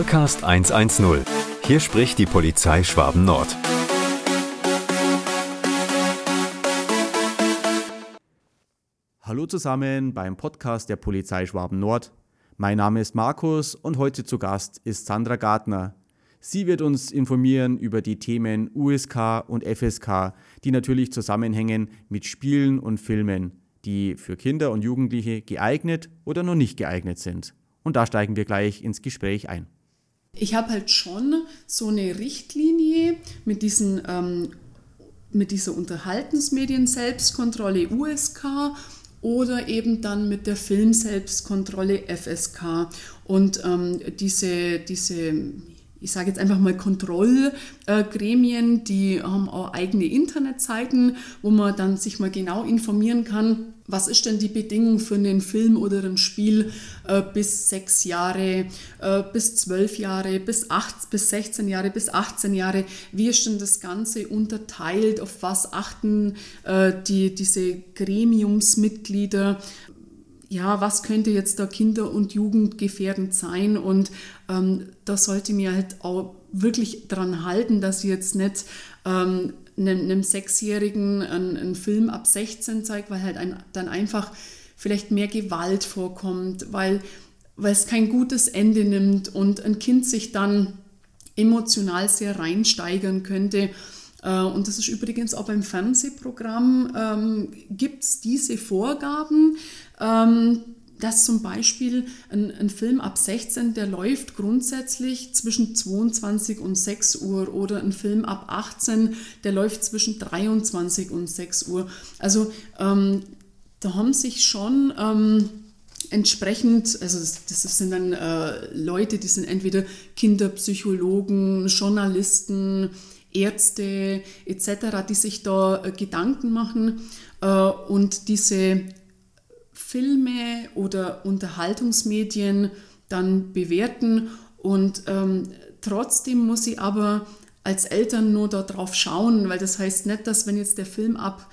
Zollcast 110. Hier spricht die Polizei Schwaben Nord. Hallo zusammen beim Podcast der Polizei Schwaben Nord. Mein Name ist Markus und heute zu Gast ist Sandra Gartner. Sie wird uns informieren über die Themen USK und FSK, die natürlich zusammenhängen mit Spielen und Filmen, die für Kinder und Jugendliche geeignet oder noch nicht geeignet sind. Und da steigen wir gleich ins Gespräch ein. Ich habe halt schon so eine Richtlinie mit diesen ähm, mit dieser Unterhaltensmedien-Selbstkontrolle USK oder eben dann mit der Film-Selbstkontrolle FSK. Und ähm, diese, diese ich sage jetzt einfach mal Kontrollgremien, die haben auch eigene Internetseiten, wo man dann sich mal genau informieren kann, was ist denn die Bedingung für einen Film oder ein Spiel äh, bis sechs Jahre, äh, bis zwölf Jahre, bis, acht, bis 16 Jahre, bis 18 Jahre. Wie ist denn das Ganze unterteilt? Auf was achten äh, die, diese Gremiumsmitglieder? Ja, was könnte jetzt da Kinder- und Jugendgefährdend sein? Und ähm, da sollte mir halt auch wirklich dran halten, dass ich jetzt nicht ähm, einem, einem Sechsjährigen einen, einen, Film ab 16 zeigt, weil halt ein, dann einfach vielleicht mehr Gewalt vorkommt, weil, weil es kein gutes Ende nimmt und ein Kind sich dann emotional sehr reinsteigern könnte. Äh, und das ist übrigens auch beim Fernsehprogramm, ähm, gibt es diese Vorgaben, dass zum Beispiel ein, ein, Film ab 16, der läuft grundsätzlich zwischen 22 und 6 Uhr oder ein Film ab 18, der läuft zwischen 23 und 6 Uhr. Also ähm, da haben sich schon ähm, entsprechend, also das, das sind dann äh, Leute, die sind entweder Kinderpsychologen, Journalisten, Ärzte etc., die sich da äh, Gedanken machen äh, und diese Filme oder Unterhaltungsmedien dann bewerten. Und ähm, trotzdem muss ich aber als Eltern nur darauf schauen, weil das heißt nicht, dass wenn jetzt der Film ab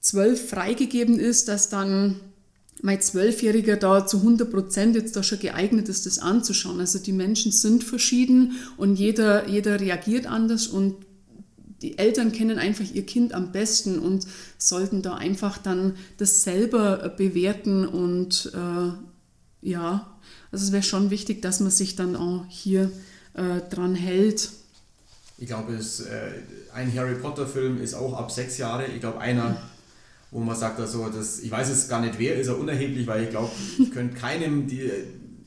12 freigegeben ist, dass dann mein Zwölfjähriger da zu 100 Prozent jetzt da schon geeignet ist, das anzuschauen. Also die Menschen sind verschieden und jeder, jeder reagiert anders und die Eltern kennen einfach ihr Kind am besten und sollten da einfach dann das selber äh, bewerten und äh, ja, also es wäre schon wichtig, dass man sich dann auch hier äh, dran hält. Ich glaube, äh, ein Harry Potter Film ist auch ab sechs Jahre. Ich glaube, einer, wo man sagt, also, das, ich weiß es gar nicht wer, ist er unerheblich, weil ich glaube, ich könnte keinem die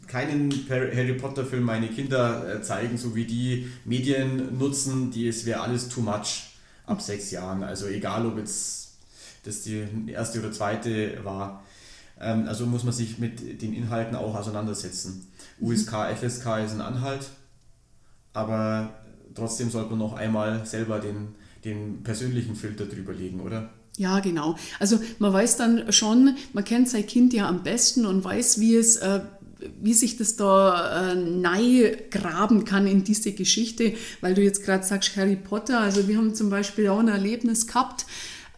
keinen Harry Potter Film meine Kinder äh, zeigen, so wie die Medien nutzen, die es wäre alles too much ab sechs Jahren. Also egal, ob jetzt das die erste oder zweite war. Ähm, also muss man sich mit den Inhalten auch auseinandersetzen. USK, FSK ist ein Anhalt, aber trotzdem sollte man noch einmal selber den, den persönlichen Filter drüber legen, oder? Ja, genau. Also man weiß dann schon, man kennt sein Kind ja am besten und weiß, wie es äh, wie sich das da äh, neu graben kann in diese Geschichte, weil du jetzt gerade sagst Harry Potter. Also wir haben zum Beispiel auch ein Erlebnis gehabt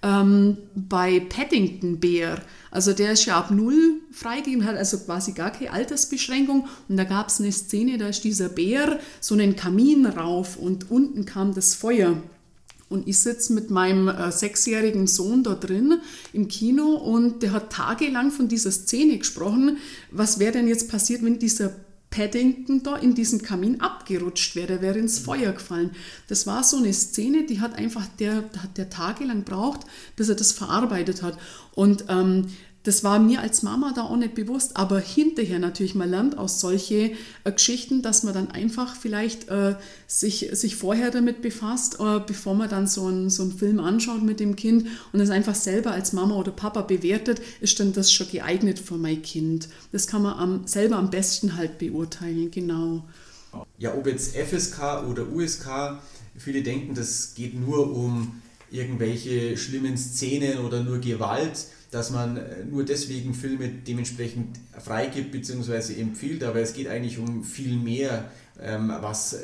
ähm, bei Paddington Bear. Also der ist ja ab null freigegeben, hat also quasi gar keine Altersbeschränkung. Und da gab es eine Szene, da ist dieser Bär so einen Kamin rauf und unten kam das Feuer. Und ich sitze mit meinem äh, sechsjährigen Sohn da drin im Kino und der hat tagelang von dieser Szene gesprochen. Was wäre denn jetzt passiert, wenn dieser Paddington da in diesen Kamin abgerutscht wäre, der wäre ins Feuer gefallen. Das war so eine Szene, die hat einfach der, hat der tagelang braucht, bis er das verarbeitet hat. Und ähm, das war mir als Mama da auch nicht bewusst, aber hinterher natürlich, man lernt aus solche äh, Geschichten, dass man dann einfach vielleicht äh, sich, sich vorher damit befasst, äh, bevor man dann so einen, so einen Film anschaut mit dem Kind und es einfach selber als Mama oder Papa bewertet, ist dann das schon geeignet für mein Kind. Das kann man am, selber am besten halt beurteilen, genau. Ja, ob jetzt FSK oder USK, viele denken, das geht nur um irgendwelche schlimmen Szenen oder nur Gewalt dass man äh, nur deswegen Filme dementsprechend freigibt bzw. empfiehlt, aber es geht eigentlich um viel mehr, ähm, was äh,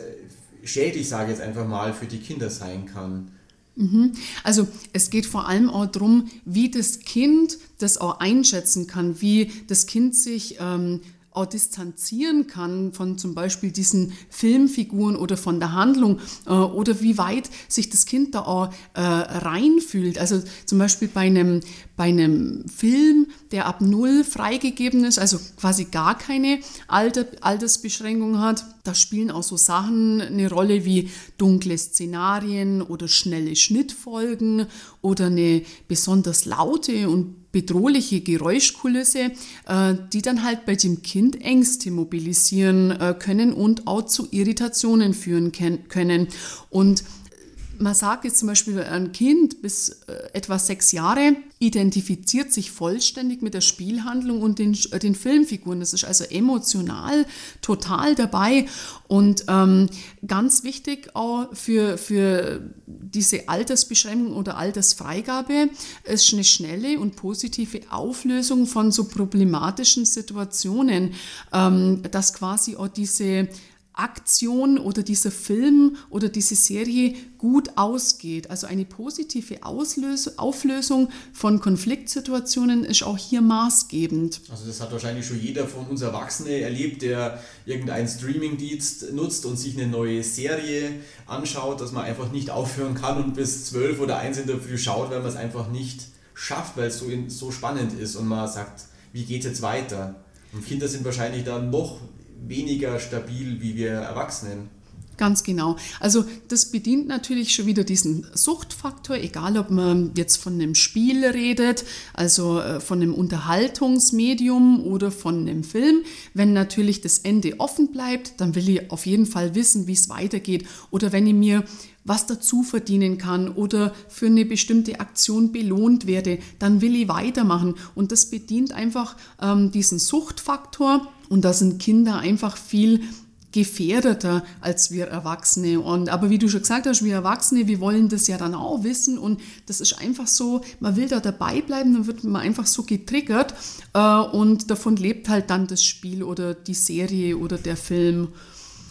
schädlich, sage ich jetzt einfach mal, für die Kinder sein kann. Mhm. Also es geht vor allem auch darum, wie das Kind das auch einschätzen kann, wie das Kind sich ähm, auch distanzieren kann von zum Beispiel diesen Filmfiguren oder von der Handlung äh, oder wie weit sich das Kind da auch äh, reinfühlt. Also zum Beispiel bei einem, bei einem Film, der ab null freigegeben ist, also quasi gar keine Alter, Altersbeschränkung hat, da spielen auch so Sachen eine Rolle wie dunkle Szenarien oder schnelle Schnittfolgen oder eine besonders laute und bedrohliche Geräuschkulisse, äh, die dann halt bei dem Kind Ängste mobilisieren äh, können und auch zu Irritationen führen können. Und man sagt jetzt zum Beispiel, ein Kind bis äh, etwa sechs Jahre identifiziert sich vollständig mit der Spielhandlung und den, äh, den Filmfiguren. Das ist also emotional total dabei. Und ähm, ganz wichtig auch für, für diese Altersbeschränkung oder Altersfreigabe ist eine schnelle und positive Auflösung von so problematischen Situationen, ähm, dass quasi auch diese Aktion oder dieser Film oder diese Serie gut ausgeht. Also eine positive Auslös Auflösung von Konfliktsituationen ist auch hier maßgebend. Also das hat wahrscheinlich schon jeder von uns Erwachsene erlebt, der irgendeinen Streamingdienst nutzt und sich eine neue Serie anschaut, dass man einfach nicht aufhören kann und bis zwölf oder eins in der Früh schaut, weil man es einfach nicht schafft, weil es so, in, so spannend ist und man sagt, wie geht es jetzt weiter? Und Kinder sind wahrscheinlich dann noch weniger stabil wie wir Erwachsenen. Ganz genau. Also das bedient natürlich schon wieder diesen Suchtfaktor, egal ob man jetzt von einem Spiel redet, also äh, von einem Unterhaltungsmedium oder von einem Film. Wenn natürlich das Ende offen bleibt, dann will ich auf jeden Fall wissen, wie es weitergeht. Oder wenn ich mir was dazu verdienen kann oder für eine bestimmte Aktion belohnt werde, dann will ich weitermachen. Und das bedient einfach ähm, diesen Suchtfaktor. Und da sind Kinder einfach viel gefährdeter als wir Erwachsene. Und, aber wie du schon gesagt hast, wir Erwachsene, wir wollen das ja dann auch wissen und das ist einfach so, man will da dabei bleiben, dann wird man einfach so getriggert äh, und davon lebt halt dann das Spiel oder die Serie oder der Film.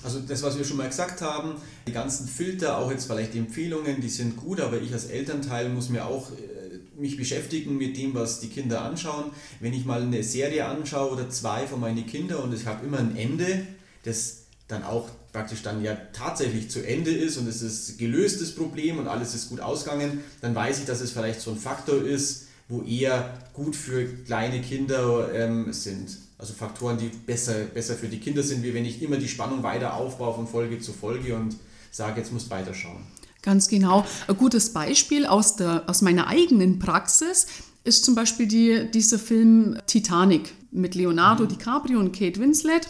Also das, was wir schon mal gesagt haben, die ganzen Filter, auch jetzt vielleicht die Empfehlungen, die sind gut, aber ich als Elternteil muss mir auch äh, mich beschäftigen mit dem, was die Kinder anschauen. Wenn ich mal eine Serie anschaue oder zwei von meinen Kindern und ich habe immer ein Ende, das dann auch praktisch dann ja tatsächlich zu Ende ist und es ist gelöstes Problem und alles ist gut ausgegangen, dann weiß ich, dass es vielleicht so ein Faktor ist, wo eher gut für kleine Kinder ähm, sind. Also Faktoren, die besser, besser für die Kinder sind, wie wenn ich immer die Spannung weiter aufbaue von Folge zu Folge und sage, jetzt musst du weiterschauen. Ganz genau. Ein gutes Beispiel aus, der, aus meiner eigenen Praxis ist zum Beispiel die, dieser Film Titanic mit Leonardo mhm. DiCaprio und Kate Winslet.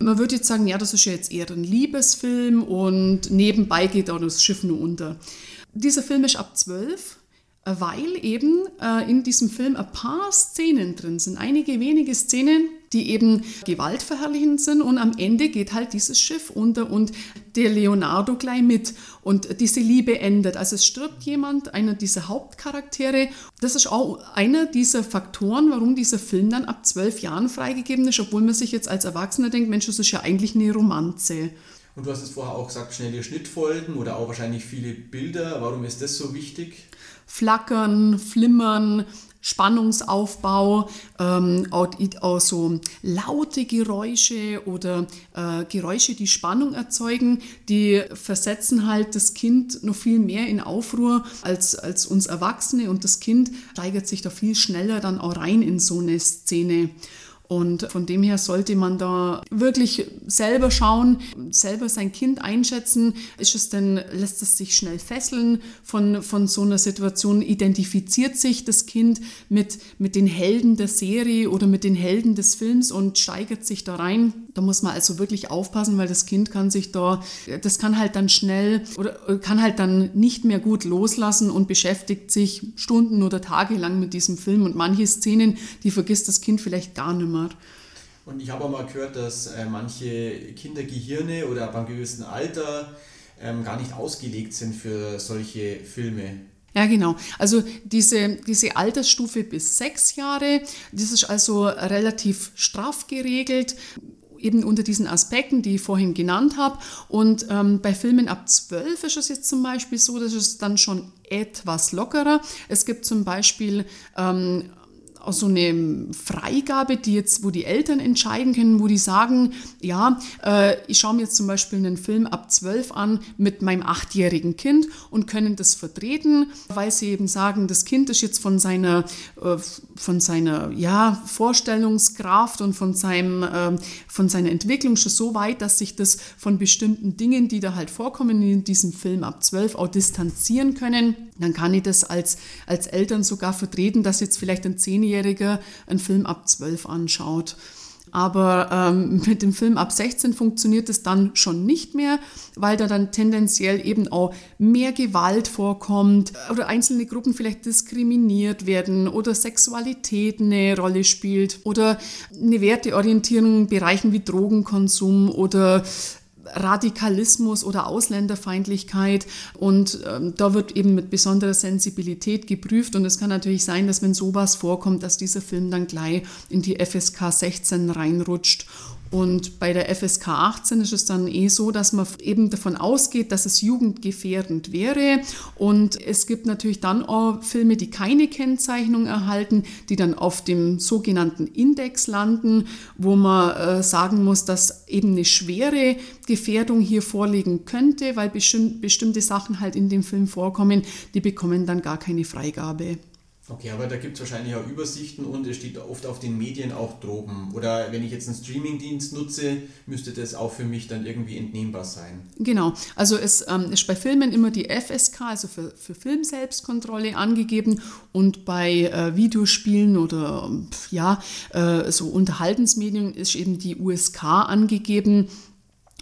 Man würde jetzt sagen, ja, das ist ja jetzt eher ein Liebesfilm und nebenbei geht auch das Schiff nur unter. Dieser Film ist ab zwölf weil eben äh, in diesem Film ein paar Szenen drin sind, einige wenige Szenen, die eben gewaltverherrlichend sind und am Ende geht halt dieses Schiff unter und der Leonardo gleich mit und diese Liebe endet. Also es stirbt jemand, einer dieser Hauptcharaktere. Das ist auch einer dieser Faktoren, warum dieser Film dann ab zwölf Jahren freigegeben ist, obwohl man sich jetzt als Erwachsener denkt, Mensch, das ist ja eigentlich eine Romanze. Und du hast es vorher auch gesagt, schnelle Schnittfolgen oder auch wahrscheinlich viele Bilder. Warum ist das so wichtig? Flackern, Flimmern, Spannungsaufbau, ähm, auch, so laute Geräusche oder äh, Geräusche, die Spannung erzeugen, die versetzen halt das Kind noch viel mehr in Aufruhr als, als uns Erwachsene und das Kind steigert sich da viel schneller dann auch rein in so eine Szene. Und von dem her sollte man da wirklich selber schauen, selber sein Kind einschätzen. Ist es denn, lässt es sich schnell fesseln von, von so einer Situation? Identifiziert sich das Kind mit, mit den Helden der Serie oder mit den Helden des Films und steigert sich da rein? Da muss man also wirklich aufpassen, weil das Kind kann sich da, das kann halt dann schnell oder kann halt dann nicht mehr gut loslassen und beschäftigt sich Stunden oder Tage lang mit diesem Film. Und manche Szenen, die vergisst das Kind vielleicht gar nicht mehr hat. Und ich habe auch mal gehört, dass äh, manche Kindergehirne oder ab einem gewissen Alter ähm, gar nicht ausgelegt sind für solche Filme. Ja, genau. Also diese, diese Altersstufe bis sechs Jahre, das ist also relativ straff geregelt eben unter diesen Aspekten, die ich vorhin genannt habe. Und ähm, bei Filmen ab zwölf ist es jetzt zum Beispiel so, dass es dann schon etwas lockerer. Es gibt zum Beispiel ähm, auch so eine Freigabe, die jetzt, wo die Eltern entscheiden können, wo die sagen, ja, äh, ich schaue mir jetzt zum Beispiel einen Film ab 12 an mit meinem achtjährigen Kind und können das vertreten, weil sie eben sagen, das Kind ist jetzt von seiner, äh, von seiner ja, Vorstellungskraft und von, seinem, äh, von seiner Entwicklung schon so weit, dass sich das von bestimmten Dingen, die da halt vorkommen in diesem Film ab 12 auch distanzieren können. Dann kann ich das als, als Eltern sogar vertreten, dass jetzt vielleicht ein Zehnjähriger einen Film ab 12 anschaut. Aber ähm, mit dem Film ab 16 funktioniert es dann schon nicht mehr, weil da dann tendenziell eben auch mehr Gewalt vorkommt oder einzelne Gruppen vielleicht diskriminiert werden oder Sexualität eine Rolle spielt oder eine Werteorientierung in Bereichen wie Drogenkonsum oder Radikalismus oder Ausländerfeindlichkeit. Und ähm, da wird eben mit besonderer Sensibilität geprüft. Und es kann natürlich sein, dass wenn sowas vorkommt, dass dieser Film dann gleich in die FSK 16 reinrutscht und bei der FSK 18 ist es dann eh so, dass man eben davon ausgeht, dass es jugendgefährdend wäre. Und es gibt natürlich dann auch Filme, die keine Kennzeichnung erhalten, die dann auf dem sogenannten Index landen, wo man äh, sagen muss, dass eben eine schwere Gefährdung hier vorliegen könnte, weil bestimmte Sachen halt in dem Film vorkommen, die bekommen dann gar keine Freigabe. Okay, aber da gibt es wahrscheinlich auch Übersichten und es steht oft auf den Medien auch droben. Oder wenn ich jetzt einen Streamingdienst nutze, müsste das auch für mich dann irgendwie entnehmbar sein. Genau, also es ähm, ist bei Filmen immer die FSK, also für, für Filmselbstkontrolle angegeben und bei äh, Videospielen oder ja, äh, so Unterhaltensmedien ist eben die USK angegeben.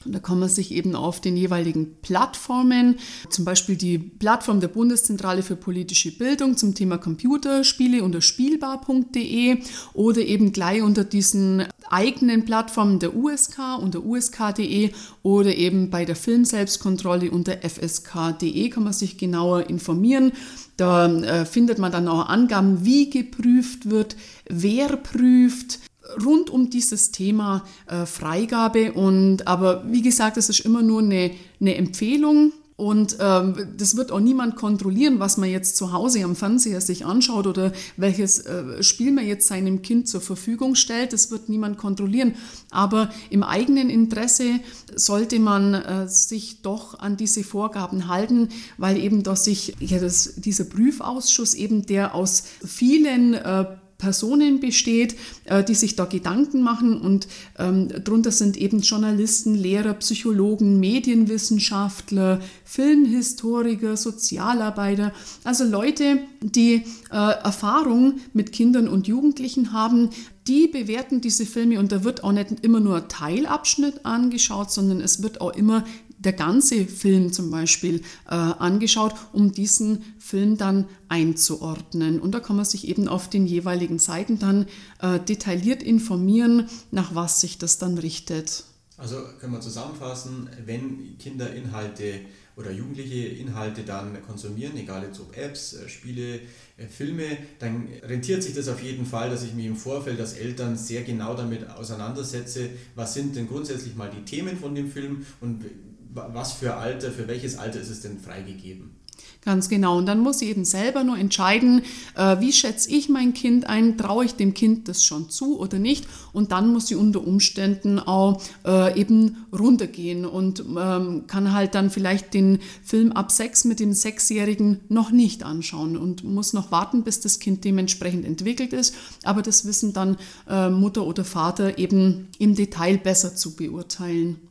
Und da kann man sich eben auf den jeweiligen Plattformen, zum Beispiel die Plattform der Bundeszentrale für politische Bildung zum Thema Computerspiele unter spielbar.de oder eben gleich unter diesen eigenen Plattformen der USK unter usk.de oder eben bei der Filmselbstkontrolle unter fsk.de kann man sich genauer informieren. Da äh, findet man dann auch Angaben, wie geprüft wird, wer prüft, rund um dieses Thema äh, Freigabe. Und aber wie gesagt, das ist immer nur eine, eine Empfehlung. Und ähm, das wird auch niemand kontrollieren, was man jetzt zu Hause am Fernseher sich anschaut oder welches äh, Spiel man jetzt seinem Kind zur Verfügung stellt. Das wird niemand kontrollieren. Aber im eigenen Interesse sollte man äh, sich doch an diese Vorgaben halten, weil eben dass sich ja, das, dieser Prüfausschuss eben der aus vielen äh, Personen besteht, äh, die sich da Gedanken machen und ähm, darunter sind eben Journalisten, Lehrer, Psychologen, Medienwissenschaftler, Filmhistoriker, Sozialarbeiter, also Leute, die äh, Erfahrung mit Kindern und Jugendlichen haben, die bewerten diese Filme und da wird auch nicht immer nur Teilabschnitt angeschaut, sondern es wird auch immer der ganze Film zum Beispiel äh, angeschaut, um diesen Film dann einzuordnen. Und da kann man sich eben auf den jeweiligen Seiten dann äh, detailliert informieren, nach was sich das dann richtet. Also können wir zusammenfassen, wenn Kinder Inhalte oder Jugendliche Inhalte dann konsumieren, egal jetzt ob Apps, äh, Spiele, äh, Filme, dann rentiert sich das auf jeden Fall, dass ich mich im Vorfeld als Eltern sehr genau damit auseinandersetze, was sind denn grundsätzlich mal die Themen von dem Film und was für Alter, für welches Alter ist es denn freigegeben? Ganz genau. Und dann muss ich eben selber nur entscheiden, äh, wie schätze ich mein Kind ein, traue ich dem Kind das schon zu oder nicht. Und dann muss ich unter Umständen auch äh, eben runtergehen und ähm, kann halt dann vielleicht den Film ab sechs mit dem Sechsjährigen noch nicht anschauen und muss noch warten, bis das Kind dementsprechend entwickelt ist. Aber das wissen dann äh, Mutter oder Vater eben im Detail besser zu beurteilen.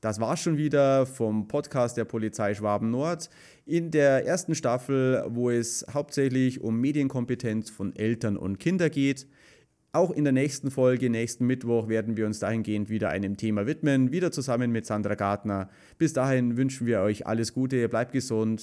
Das war schon wieder vom Podcast der Polizei Schwaben Nord in der ersten Staffel, wo es hauptsächlich um Medienkompetenz von Eltern und Kindern geht. Auch in der nächsten Folge, nächsten Mittwoch, werden wir uns dahingehend wieder einem Thema widmen, wieder zusammen mit Sandra Gartner. Bis dahin wünschen wir euch alles Gute, bleibt gesund,